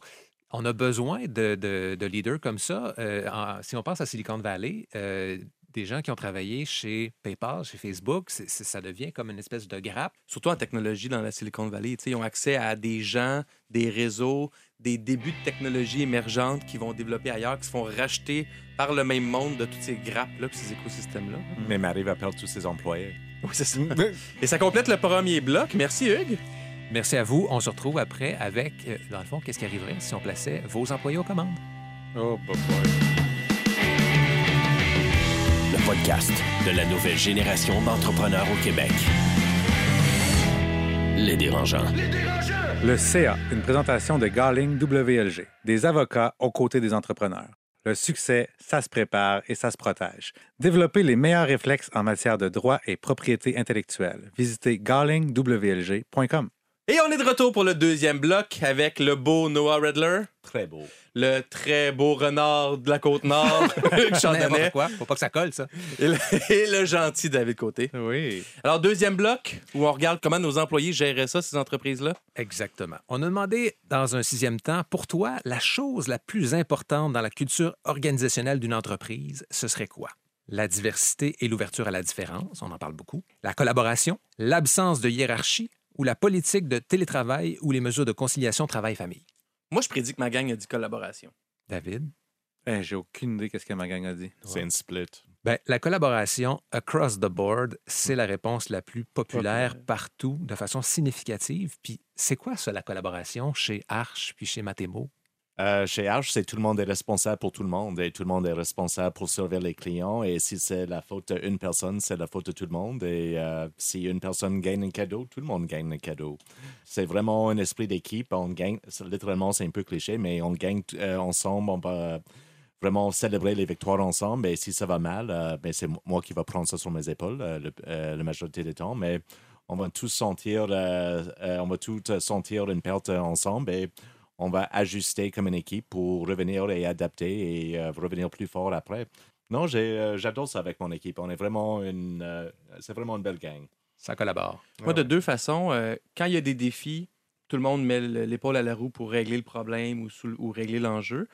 On a besoin de, de- de leaders comme ça. Euh, en- si on pense à Silicon Valley, euh, des gens qui ont travaillé chez PayPal, chez Facebook, ça devient comme une espèce de grappe. Surtout en technologie dans la Silicon Valley. Ils ont accès à des gens, des réseaux, des débuts de technologie émergentes qui vont développer ailleurs, qui se font racheter par le même monde de toutes ces grappes-là, ces écosystèmes-là. Mais Marie va perdre tous ses employés. Oui, c'est ça. Et ça complète le premier bloc. Merci, Hugues. Merci à vous. On se retrouve après avec, euh, dans le fond, qu'est-ce qui arriverait si on plaçait vos employés aux commandes? Oh, boy. Podcast de la nouvelle génération d'entrepreneurs au Québec. Les dérangeants. Le CA, une présentation de Garling WLG, des avocats aux côtés des entrepreneurs. Le succès, ça se prépare et ça se protège. Développez les meilleurs réflexes en matière de droit et propriété intellectuelle. Visitez garlingwlg.com. Et on est de retour pour le deuxième bloc avec le beau Noah Redler, Très beau. Le très beau renard de la Côte-Nord, Hugues Chandonnet, N'importe quoi. Faut pas que ça colle, ça. et le, et le gentil David Côté. Oui. Alors, deuxième bloc, où on regarde comment nos employés géraient ça, ces entreprises-là. Exactement. On a demandé, dans un sixième temps, pour toi, la chose la plus importante dans la culture organisationnelle d'une entreprise, ce serait quoi? La diversité et l'ouverture à la différence, on en parle beaucoup. La collaboration, l'absence de hiérarchie ou la politique de télétravail ou les mesures de conciliation travail-famille. Moi, je prédis que ma gang a dit collaboration. David? Eh, J'ai aucune idée qu'est-ce que ma gang a dit. C'est une split. Ben, la collaboration across the board, c'est la réponse la plus populaire Populaire. partout de façon significative. Puis c'est quoi ça, la collaboration chez Arch puis chez Matemo? Euh, chez Arch, c'est tout le monde est responsable pour tout le monde et tout le monde est responsable pour servir les clients. Et si c'est la faute d'une personne, c'est la faute de tout le monde. Et euh, si une personne gagne un cadeau, tout le monde gagne un cadeau. C'est vraiment un esprit d'équipe. On gagne, littéralement, c'est un peu cliché, mais on gagne euh, ensemble. On va vraiment célébrer les victoires ensemble. Et si ça va mal, ben, c'est moi qui va prendre ça sur mes épaules le- la majorité du temps. Mais on va tous sentir, on va tous sentir une perte ensemble on va ajuster comme une équipe pour revenir et adapter et euh, revenir plus fort après. Non, j'ai, euh, j'adore ça avec mon équipe. On est vraiment une, euh, c'est vraiment une belle gang. Ça collabore. Moi, de deux façons. euh, quand il y a des défis, tout le monde met le- l'épaule à la roue pour régler le problème ou, régler l'enjeu.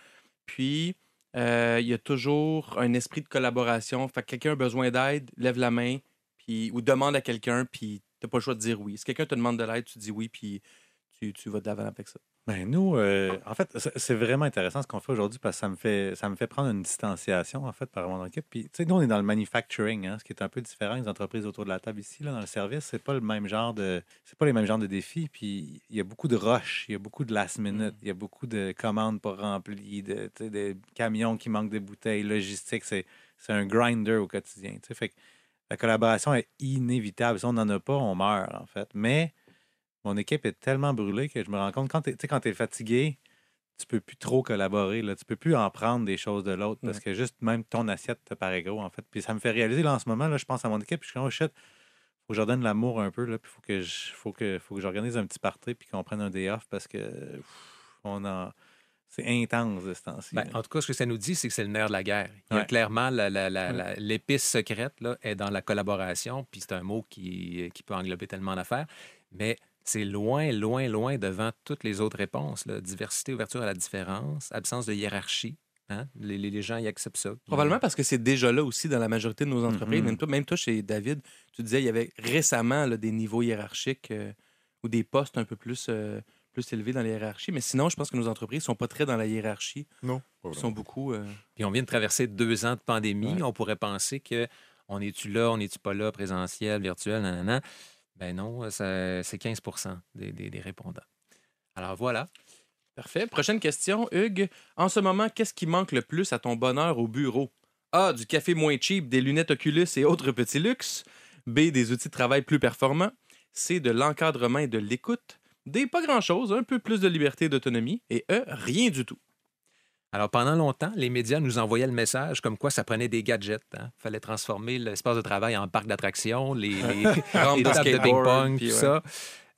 Puis, euh, il y a toujours un esprit de collaboration. Fait que quelqu'un a besoin d'aide, lève la main puis, ou demande à quelqu'un, puis tu pas le choix de dire oui. Si quelqu'un te demande de l'aide, tu dis oui, puis tu, tu vas de l'avant avec ça. Ben nous, euh, en fait, c'est vraiment intéressant ce qu'on fait aujourd'hui parce que ça me fait ça me fait prendre une distanciation en fait par mon équipe. Puis tu sais, nous on est dans le manufacturing, hein, ce qui est un peu différent des entreprises autour de la table ici là dans le service. C'est pas le même genre de c'est pas les mêmes genres de défis. Puis il y a beaucoup de rush, il y a beaucoup de last minute, il y a beaucoup de commandes pas remplies, de des camions qui manquent de bouteilles, logistique. C'est c'est un grinder au quotidien. tu sais. Fait que la collaboration est inévitable. Si on n'en a pas, on meurt en fait. Mais mon équipe est tellement brûlée que je me rends compte, quand tu es, fatigué, tu peux plus trop collaborer. Là. Tu peux plus en prendre des choses de l'autre parce que juste même ton assiette te paraît gros, en fait. Puis ça me fait réaliser, là, en ce moment, là, je pense à mon équipe, puis je suis comme, oh shit, faut que je leur donne de l'amour un peu, là, puis faut que je, faut que, faut que j'organise un petit party, puis qu'on prenne un day off parce que pff, on en... c'est intense de ce temps-ci. Ben, en tout cas, ce que ça nous dit, c'est que c'est le nerf de la guerre. Il y a Ouais. clairement la- la- la- la- l'épice secrète là, est dans la collaboration, puis c'est un mot qui, qui peut englober tellement d'affaires. Mais c'est loin, loin, loin devant toutes les autres réponses. là. Diversité, ouverture à la différence, absence de hiérarchie. hein. Les, les- gens y acceptent ça. Probablement parce que c'est déjà là aussi dans la majorité de nos entreprises. Mhm. même, toi, même toi, chez David, tu disais il y avait récemment là, des niveaux hiérarchiques euh, ou des postes un peu plus, euh, plus élevés dans les hiérarchies. Mais sinon, je pense que nos entreprises sont pas très dans la hiérarchie. Non. Ils sont beaucoup. euh, Puis on vient de traverser deux ans de pandémie. Ouais. On pourrait penser que on est-tu là, on n'est-tu pas là, présentiel, virtuel, nanana. Ben non, ça- c'est 15 des, des- des répondants. Alors voilà. Parfait. Prochaine question, Hugues. En ce moment, qu'est-ce qui manque le plus à ton bonheur au bureau? A. Du café moins cheap, des lunettes Oculus et autres petits luxes. B. Des outils de travail plus performants. C. De l'encadrement et de l'écoute. D. Pas grand-chose, un peu plus de liberté d'autonomie. Et E. Rien du tout. Alors, pendant longtemps, les médias nous envoyaient le message comme quoi ça prenait des gadgets. Il fallait transformer l'espace de travail en parc d'attractions, les, les, de tables de ping-pong, puis tout ouais. ça.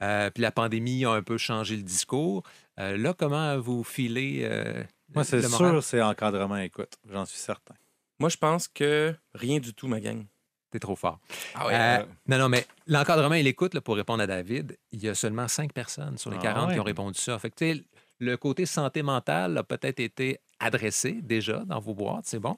Euh, puis la pandémie a un peu changé le discours. Euh, là, comment vous filez euh, Moi, c'est sûr, c'est encadrement écoute. J'en suis certain. Moi, je pense que rien du tout, ma gang. T'es trop fort. Ah Euh, non, non, mais l'encadrement et l'écoute, là, pour répondre à David, il y a seulement cinq personnes sur les Ah 40 qui ont répondu ça. Fait que, tu sais, le côté santé mentale a peut-être été adressé déjà dans vos boîtes, c'est bon.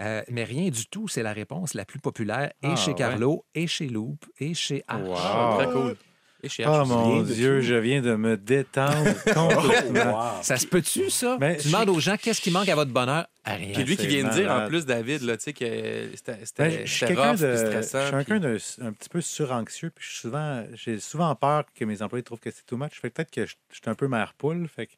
Euh, mais rien du tout, c'est la réponse la plus populaire et Ah, chez ouais. Carlo, et chez Loop, et chez H. Wow. Ah, très cool. Et chez Oh mon Dieu, je viens de me détendre complètement. Ça se peut-tu, ça? Mais tu je- demandes aux gens qu'est-ce qui manque à votre bonheur? À rien. Puis lui qui vient de dire en plus, David, là, tu sais, que c'était Ben, je rough, de, je stressant. suis quelqu'un puis- de un petit peu suranxieux, puis je suis souvent, j'ai souvent peur que mes employés trouvent que c'est too much. Fait peut-être que je, je suis un peu mère poule, fait que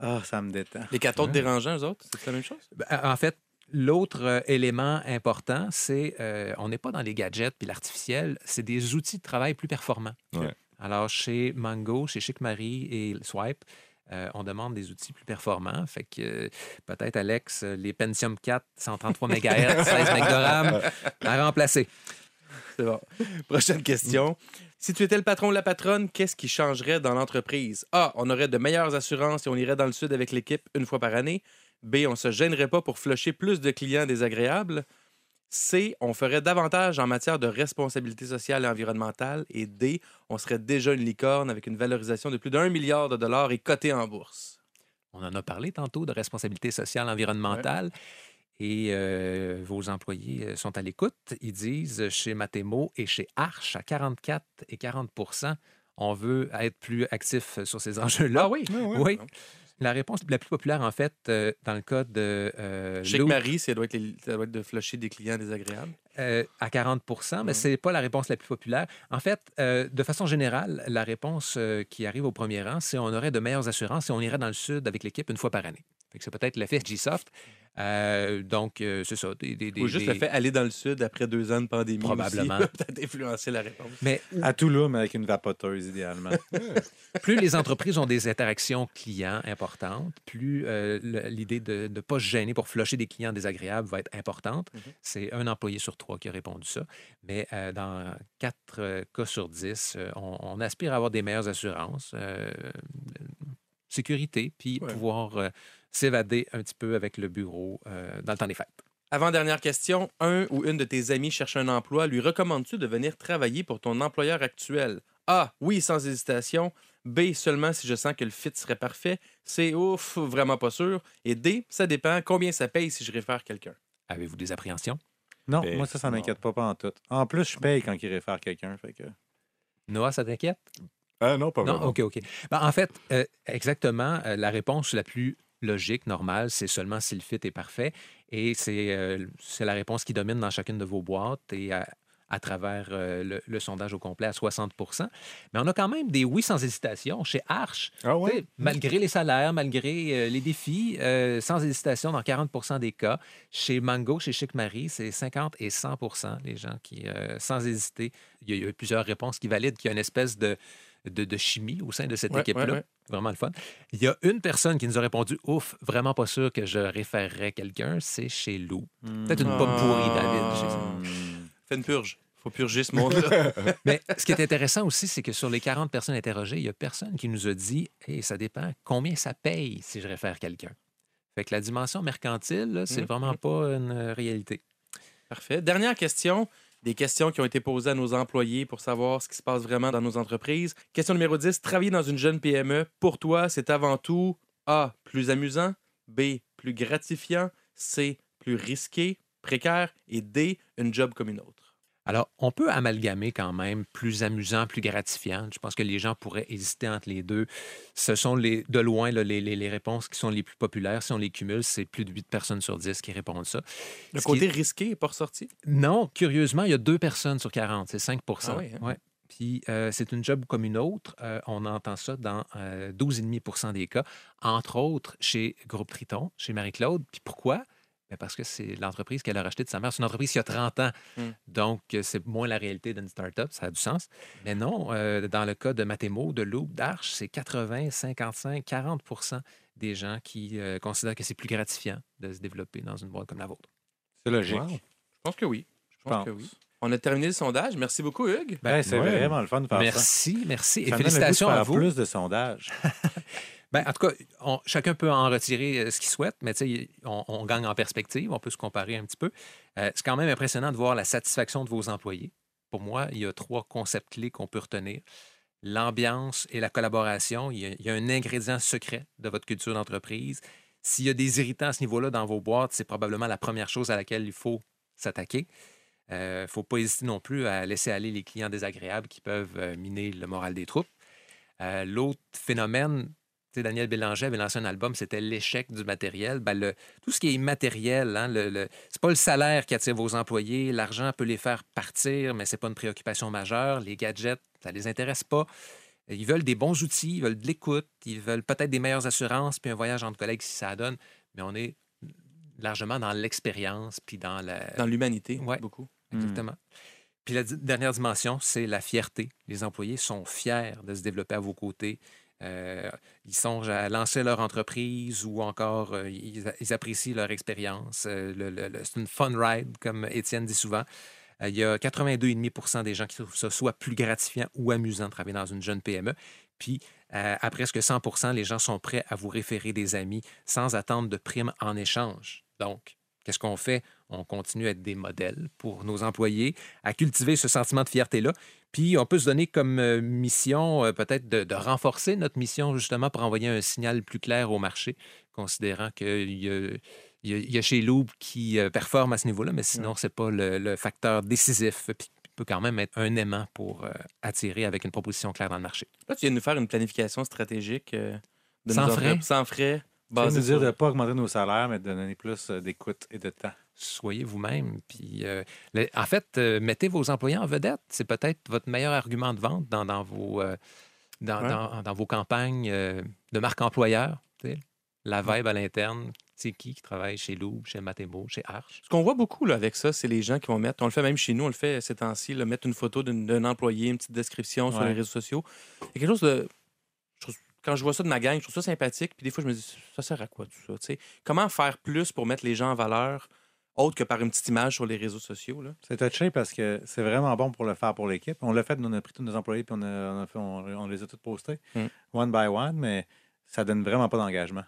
ah, ça me détend. Les quatre autres dérangeants, eux autres, c'est la même chose? Ben, En fait, l'autre euh, élément important, c'est euh, on n'est pas dans les gadgets puis l'artificiel, c'est des outils de travail plus performants. Ouais. Alors, chez Mango, chez Chic Marie et Swipe, euh, on demande des outils plus performants. Fait que euh, peut-être, Alex, euh, les Pentium 4, 133 MHz, 16 MB de RAM, à remplacer. C'est bon. Prochaine question. Si tu étais le patron ou la patronne, qu'est-ce qui changerait dans l'entreprise? A. On aurait de meilleures assurances et on irait dans le sud avec l'équipe une fois par année. B. On se gênerait pas pour flusher plus de clients désagréables. C. On ferait davantage en matière de responsabilité sociale et environnementale. Et D. On serait déjà une licorne avec une valorisation de plus d'un milliard de dollars et cotée en bourse. On en a parlé tantôt de responsabilité sociale environnementale. Et euh, vos employés euh, sont à l'écoute. Ils disent euh, chez Matemo et chez Arch, à 44 et 40% on veut être plus actif sur ces enjeux-là. Ah oui? Oui. La réponse la plus populaire, en fait, euh, dans le cas de euh, Chez Marie, ça doit, être les- ça doit être de flusher des clients désagréables. euh, à 40% mais ce n'est pas la réponse la plus populaire. En fait, euh, de façon générale, la réponse qui arrive au premier rang, c'est on aurait de meilleures assurances et on irait dans le sud avec l'équipe une fois par année. Fait que C'est peut-être l'effet G-Soft. Euh, donc, euh, c'est ça. Des, des- Ou juste des- le fait aller dans le sud après deux ans de pandémie. Probablement. Peut-être influencer la réponse. Mais À Toulouse, avec une vapoteuse, idéalement. plus les entreprises ont des interactions clients importantes, plus euh, l'idée de ne pas se gêner pour flusher des clients désagréables va être importante. Mhm. C'est un employé sur trois qui a répondu ça. Mais euh, dans quatre cas sur dix, on, on aspire à avoir des meilleures assurances, euh, sécurité, puis Ouais. pouvoir euh, s'évader un petit peu avec le bureau euh, dans le temps des fêtes. Avant-dernière question. Un ou une de tes amis cherche un emploi. Lui recommandes-tu de venir travailler pour ton employeur actuel? A. Oui, sans hésitation. B. Seulement si je sens que le fit serait parfait. C. Ouf, vraiment pas sûr. Et D. Ça dépend. Combien ça paye si je réfère quelqu'un? Avez-vous des appréhensions? Non, Ben, moi, ça, ça non. m'inquiète pas, pas en tout. En plus, je paye quand il réfère quelqu'un. Fait que... Noah, ça t'inquiète? Ah non, pas Non, vraiment. OK, OK. Ben, en fait, euh, exactement, euh, la réponse la plus logique, normale, c'est seulement si le fit est parfait. Et c'est euh, c'est la réponse qui domine dans chacune de vos boîtes et à, à travers euh, le, le sondage au complet à 60% Mais on a quand même des oui sans hésitation chez Arch. Ah ouais? Malgré les salaires, malgré euh, les défis, euh, sans hésitation dans 40% des cas. Chez Mango, chez Chic Marie, c'est 50 et 100% les gens qui, euh, sans hésiter, il y, a, il y a eu plusieurs réponses qui valident qu'il y a une espèce de, de, de chimie au sein de cette Ouais, équipe-là. ouais, ouais. Vraiment le fun. Il y a une personne qui nous a répondu Ouf, vraiment pas sûr que je référerais quelqu'un, c'est chez Lou. Peut-être une pomme pourrie, David. ça. Hmm. Fais une purge. faut purger ce monde-là. Mais ce qui est intéressant aussi, c'est que sur les 40 personnes interrogées, il n'y a personne qui nous a dit Hey, ça dépend combien ça paye si je réfère quelqu'un. Fait que la dimension mercantile, c'est Mhm. vraiment pas une réalité. Parfait. Dernière question. Des questions qui ont été posées à nos employés pour savoir ce qui se passe vraiment dans nos entreprises. Question numéro 10, travailler dans une jeune PME, pour toi, c'est avant tout A, plus amusant, B, plus gratifiant, C, plus risqué, précaire et D, une job comme une autre. Alors, on peut amalgamer quand même plus amusant, plus gratifiant. Je pense que les gens pourraient hésiter entre les deux. Ce sont les, de loin là, les, les- les réponses qui sont les plus populaires. Si on les cumule, c'est plus de 8 personnes sur 10 qui répondent ça. Le Ce côté est- risqué n'est pas ressorti? Non, curieusement, il y a deux personnes sur 40, c'est 5 Ah oui, hein? Ouais. Puis euh, c'est une job comme une autre. Euh, on entend ça dans euh, 12,5% des cas, entre autres chez Groupe Triton, chez Marie-Claude. Puis pourquoi? Parce que c'est l'entreprise qu'elle a rachetée de sa mère. C'est une entreprise qui a 30 ans. Mm. Donc, euh, c'est moins la réalité d'une start-up. Ça a du sens. Mais non, euh, dans le cas de Mathémo, de Loop, d'Arche, c'est 80, 55, 40% des gens qui euh, considèrent que c'est plus gratifiant de se développer dans une boîte comme la vôtre. C'est logique. Wow. Je pense que oui. Je Je pense pense. que oui. On a terminé le sondage. Merci beaucoup, Hugues. Ben, c'est ouais. vraiment le fun de faire ça. Merci, merci. Et Ça me donne le goût de félicitations à vous. plus de sondages. Ben, en tout cas, chacun peut en retirer euh, ce qu'il souhaite, mais on, on gagne en perspective, on peut se comparer un petit peu. Euh, c'est quand même impressionnant de voir la satisfaction de vos employés. Pour moi, il y a trois concepts clés qu'on peut retenir. L'ambiance et la collaboration, il y, a, un ingrédient secret de votre culture d'entreprise. S'il y a des irritants à ce niveau-là dans vos boîtes, c'est probablement la première chose à laquelle il faut s'attaquer. Il ne faut pas hésiter non plus à laisser aller les clients désagréables qui peuvent euh, miner le moral des troupes. Euh, L'autre phénomène, Daniel Bélanger avait lancé un album, c'était l'échec du matériel. Ben, le- tout ce qui est immatériel, hein, le, le- c'est pas le salaire qui attire vos employés. L'argent peut les faire partir, mais c'est pas une préoccupation majeure. Les gadgets, ça les intéresse pas. Ils veulent des bons outils, ils veulent de l'écoute, ils veulent peut-être des meilleures assurances, puis un voyage entre collègues si ça donne. Mais on est largement dans l'expérience, puis dans la, Dans l'humanité, Ouais. beaucoup. Exactement. Puis la dernière dimension, c'est la fierté. Les employés sont fiers de se développer à vos côtés. Euh, ils songent à lancer leur entreprise ou encore euh, ils, apprécient leur expérience. Euh, c'est une fun ride, comme Étienne dit souvent. Il y a 82,5 des gens qui trouvent ça soit plus gratifiant ou amusant de travailler dans une jeune PME. Puis, à presque 100 les gens sont prêts à vous référer des amis sans attendre de primes en échange. Donc, qu'est-ce qu'on fait? On continue à être des modèles pour nos employés, à cultiver ce sentiment de fierté-là. Puis, on peut se donner comme euh, mission euh, peut-être de, de renforcer notre mission justement pour envoyer un signal plus clair au marché, considérant qu'il y a, il y a- il y a chez Loop qui euh, performe à ce niveau-là, mais sinon, c'est pas le, le facteur décisif. Puis, peut quand même être un aimant pour euh, attirer avec une proposition claire dans le marché. Là, tu viens de nous faire une planification stratégique euh, de Sans frais. sans frais. Tu viens de nous dire sur- de ne pas augmenter nos salaires, mais de donner plus d'écoute et de temps. Soyez vous-même. Puis, euh, le- en fait, euh, mettez vos employés en vedette. C'est peut-être votre meilleur argument de vente dans, dans vos, euh, dans, Ouais. dans- dans vos campagnes de marque employeur. La vibe à l'interne, c'est qui qui travaille chez Loop, chez Matemo, chez Arch? Ce qu'on voit beaucoup là, avec ça, c'est les gens qui vont mettre, on le fait même chez nous, on le fait ces temps-ci, mettre une photo d'un employé, une petite description sur les réseaux sociaux. Il y a quelque chose de. je trouve- quand je vois ça de ma gang, je trouve ça sympathique. Puis des fois, je me dis, ça sert à quoi tout ça? Comment faire plus pour mettre les gens en valeur, autre que par une petite image sur les réseaux sociaux? C'est touché parce que c'est vraiment bon pour le faire pour l'équipe. On l'a fait, on a pris tous nos employés puis on, a- on a fait- on- on les a tous postés, Mm. one by one, mais ça donne vraiment pas d'engagement.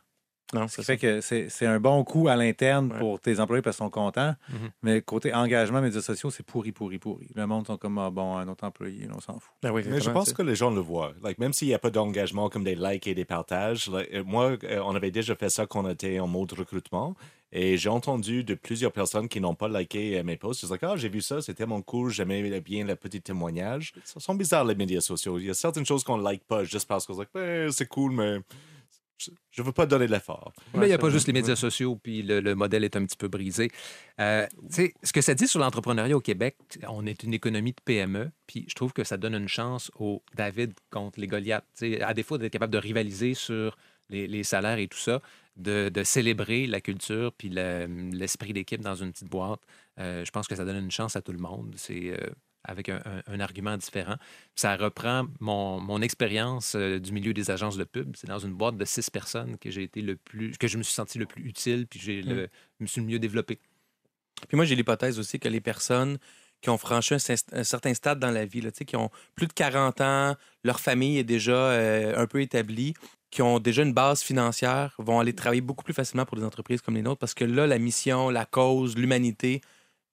Non, Ce c'est qui ça. fait que c'est un bon coup à l'interne Ouais. pour tes employés parce qu'ils sont contents, Mhm. mais côté engagement, médias sociaux, c'est pourri, pourri, pourri. Le monde sont comme, ah, bon, un autre employé, on s'en fout. Ben oui, Mais je pense que les gens le voient. Like, même s'il n'y a pas d'engagement comme des likes et des partages, like, euh, moi, euh, on avait déjà fait ça quand on était en mode recrutement. Et j'ai entendu de plusieurs personnes qui n'ont pas liké euh, mes posts. Je disais, ah, j'ai vu ça, c'était tellement cool, j'aimais bien le petit témoignage. Ça sont bizarres, les médias sociaux. Il y a certaines choses qu'on ne like pas juste parce qu'on se dit, Ben, c'est cool, mais je ne veux pas donner de l'effort. Mais il n'y a pas juste les médias sociaux, puis le, le modèle est un petit peu brisé. Euh, tu sais, ce que ça dit sur l'entrepreneuriat au Québec, on est une économie de PME, puis je trouve que ça donne une chance au David contre les Goliaths. Tu sais, à défaut d'être capable de rivaliser sur les, les salaires et tout ça, de, de célébrer la culture puis le- l'esprit d'équipe dans une petite boîte, euh, je pense que ça donne une chance à tout le monde. C'est euh, avec un, un- un argument différent. Ça reprend mon, mon expérience euh, du milieu des agences de pub. C'est dans une boîte de six personnes que j'ai été le plus, que je me suis senti le plus utile, puis j'ai le, je me suis le mieux développé. Puis moi, j'ai l'hypothèse aussi que les personnes qui ont franchi un, cer- un certain stade dans la vie, là, qui ont plus de 40 ans, leur famille est déjà euh, un peu établie, qui ont déjà une base financière, vont aller travailler beaucoup plus facilement pour des entreprises comme les nôtres parce que là, la mission, la cause, l'humanité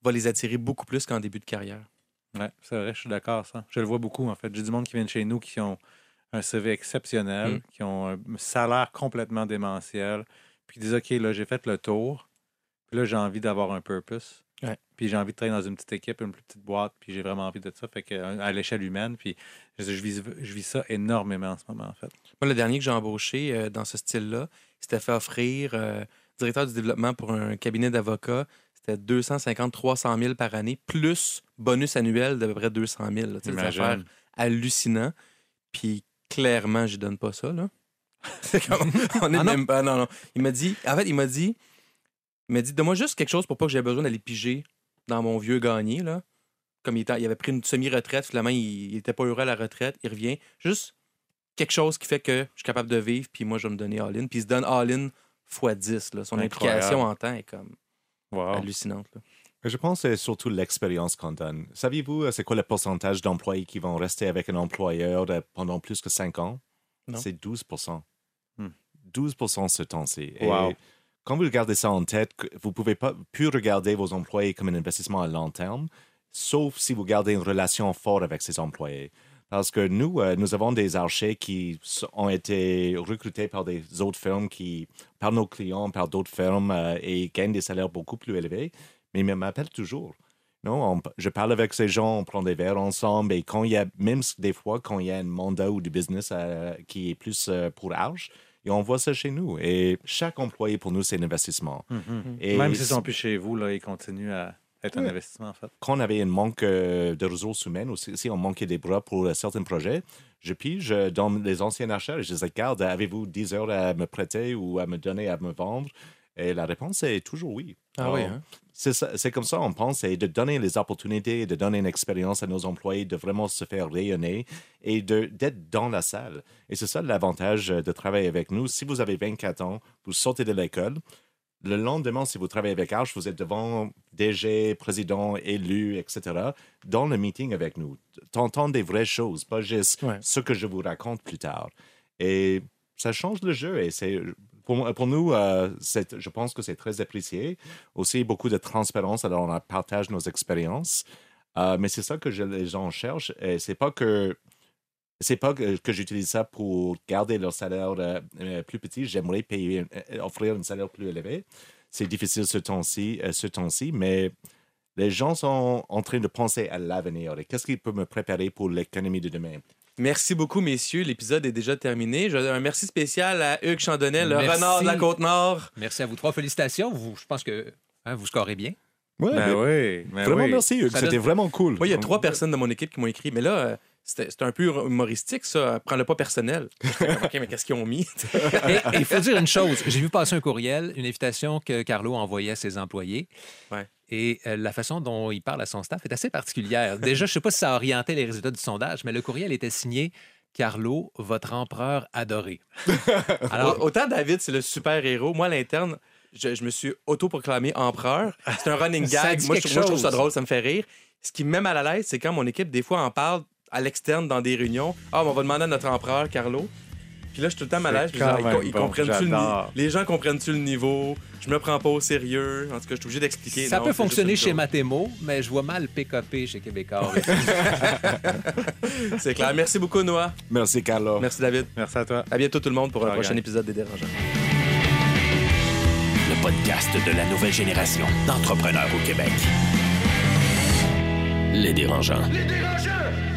va les attirer beaucoup plus qu'en début de carrière. Ouais, c'est vrai, je suis d'accord, ça. Je le vois beaucoup, en fait. J'ai du monde qui vient de chez nous qui ont un CV exceptionnel, Mm. qui ont un salaire complètement démentiel, puis qui disent OK, là, j'ai fait le tour, puis là, j'ai envie d'avoir un purpose. Puis j'ai envie de travailler dans une petite équipe, une plus petite boîte, puis j'ai vraiment envie de ça. Fait que euh, à l'échelle humaine, puis je, je vis, je vis ça énormément en ce moment, en fait. Moi, le dernier que j'ai embauché euh, dans ce style-là, il s'était fait offrir euh, directeur du développement pour un cabinet d'avocats. C'était 250-300 000 par année, plus bonus annuel d'à peu près 200 000. là. Tu sais, des affaires hallucinants. Puis clairement, je donne pas ça. Là. C'est comme, on est Ah non? même pas. Non, non. Il m'a dit, en fait, il m'a dit, il m'a dit, donne-moi juste quelque chose pour pas que j'ai besoin d'aller piger dans mon vieux gagné. Là. Comme il, était- il avait pris une semi-retraite, finalement, il, il était pas heureux à la retraite, il revient. Juste quelque chose qui fait que je suis capable de vivre, puis moi, je vais me donner all-in. Puis il se donne all-in x 10. Là. Son Incroyable. implication en temps est comme Wow. hallucinante. là. Je pense que c'est surtout l'expérience qu'on donne. Saviez-vous, euh, c'est quoi le pourcentage d'employés qui vont rester avec un employeur euh, pendant plus que 5 ans? Non. C'est 12 Hmm. 12 ce temps-ci. Et Wow. Quand vous gardez ça en tête, vous ne pouvez pas plus regarder vos employés comme un investissement à long terme, sauf si vous gardez une relation forte avec ces employés. Parce que nous, euh, nous avons des archers qui ont été recrutés par des autres firmes, qui, par nos clients, par d'autres firmes, euh, et gagnent des salaires beaucoup plus élevés, mais ils m'appellent toujours. Non, on- je parle avec ces gens, on prend des verres ensemble, et quand il y a, même des fois, quand il y a un mandat ou du business euh, qui est plus euh, pour arge, et on voit ça chez nous. Et chaque employé, pour nous, c'est un investissement. Mhm. Et Même s'ils si- sont plus chez vous, là, ils continuent à être un investissement, en fait. quand on avait un manque euh, de ressources humaines, ou si on manquait des bras pour euh, certains projets, je pige euh, dans les anciens achats et je dis Regarde, avez-vous 10 heures à me prêter ou à me donner, à me vendre? Et la réponse est toujours oui. Ah Alors, oui, hein? C'est c'est comme ça on pense, et de donner les opportunités, de donner une expérience à nos employés, de vraiment se faire rayonner et d'être dans la salle. Et c'est ça l'avantage euh, de travailler avec nous. Si vous avez 24 ans, vous sortez de l'école, le lendemain, si vous travaillez avec Arch, vous êtes devant DG, président, élu, etc., dans le meeting avec nous. T'entends des vraies choses, pas juste Ouais. ce que je vous raconte plus tard. Et ça change le jeu. Et c'est pour, nous, euh, je pense que c'est très apprécié. Aussi, beaucoup de transparence, alors on partage nos expériences. Euh, mais c'est ça que les gens cherchent. Et c'est pas que pas que, j'utilise ça pour garder leur salaire euh, plus petit. J'aimerais payer, offrir un salaire plus élevé. C'est difficile ce temps-ci, ce temps-ci, mais les gens sont en train de penser à l'avenir. Qu'est-ce qui peut me préparer pour l'économie de demain? Merci beaucoup, messieurs. L'épisode est déjà terminé. Je- Un merci spécial à Hugues Chandonnet, le Merci. renard de la Côte-Nord. Merci à vous trois. Félicitations. Vous, je pense que hein, vous scorez bien. Ouais, Ben oui. ben vraiment oui. merci, Hugues. C'était donne- vraiment cool. Il y a trois personnes de mon équipe qui m'ont écrit, mais là, euh, c'était un peu humoristique, ça. Prends-le pas personnel. OK, mais qu'est-ce qu'ils ont mis? Il faut dire une chose. J'ai vu passer un courriel, une invitation que Carlo a envoyée à ses employés. Ouais. Et euh, la façon dont il parle à son staff est assez particulière. Déjà, je ne sais pas si ça a orienté les résultats du sondage, mais le courriel était signé Carlo, votre empereur adoré. Alors, Au- Autant David, c'est le super-héros. Moi, à l'interne, je, je me suis autoproclamé empereur. C'est un running gag. Moi je, quelque moi, je trouve ça drôle, ça me fait rire. Ce qui me met mal à l'aise, c'est quand mon équipe, des fois, en parle à l'externe dans des réunions. Ah, mais on va demander à notre empereur, Carlo. Puis là, je suis tout le temps mal à l'aise. Ils, ils bon, comprennent-tu le. Les gens comprennent-tu le niveau? Je me prends pas au sérieux. En tout cas, je suis obligé d'expliquer. ça Non, peut fonctionner chez joke. Matemo, mais je vois mal PKP chez Québécois. C'est clair. Merci beaucoup, Noah. Merci, Carlo. Merci, David. Merci à toi. À bientôt, tout le monde, pour un prochain épisode des Dérangeants. Le podcast de la nouvelle génération d'entrepreneurs au Québec. Les dérangeants. Les dérangeants!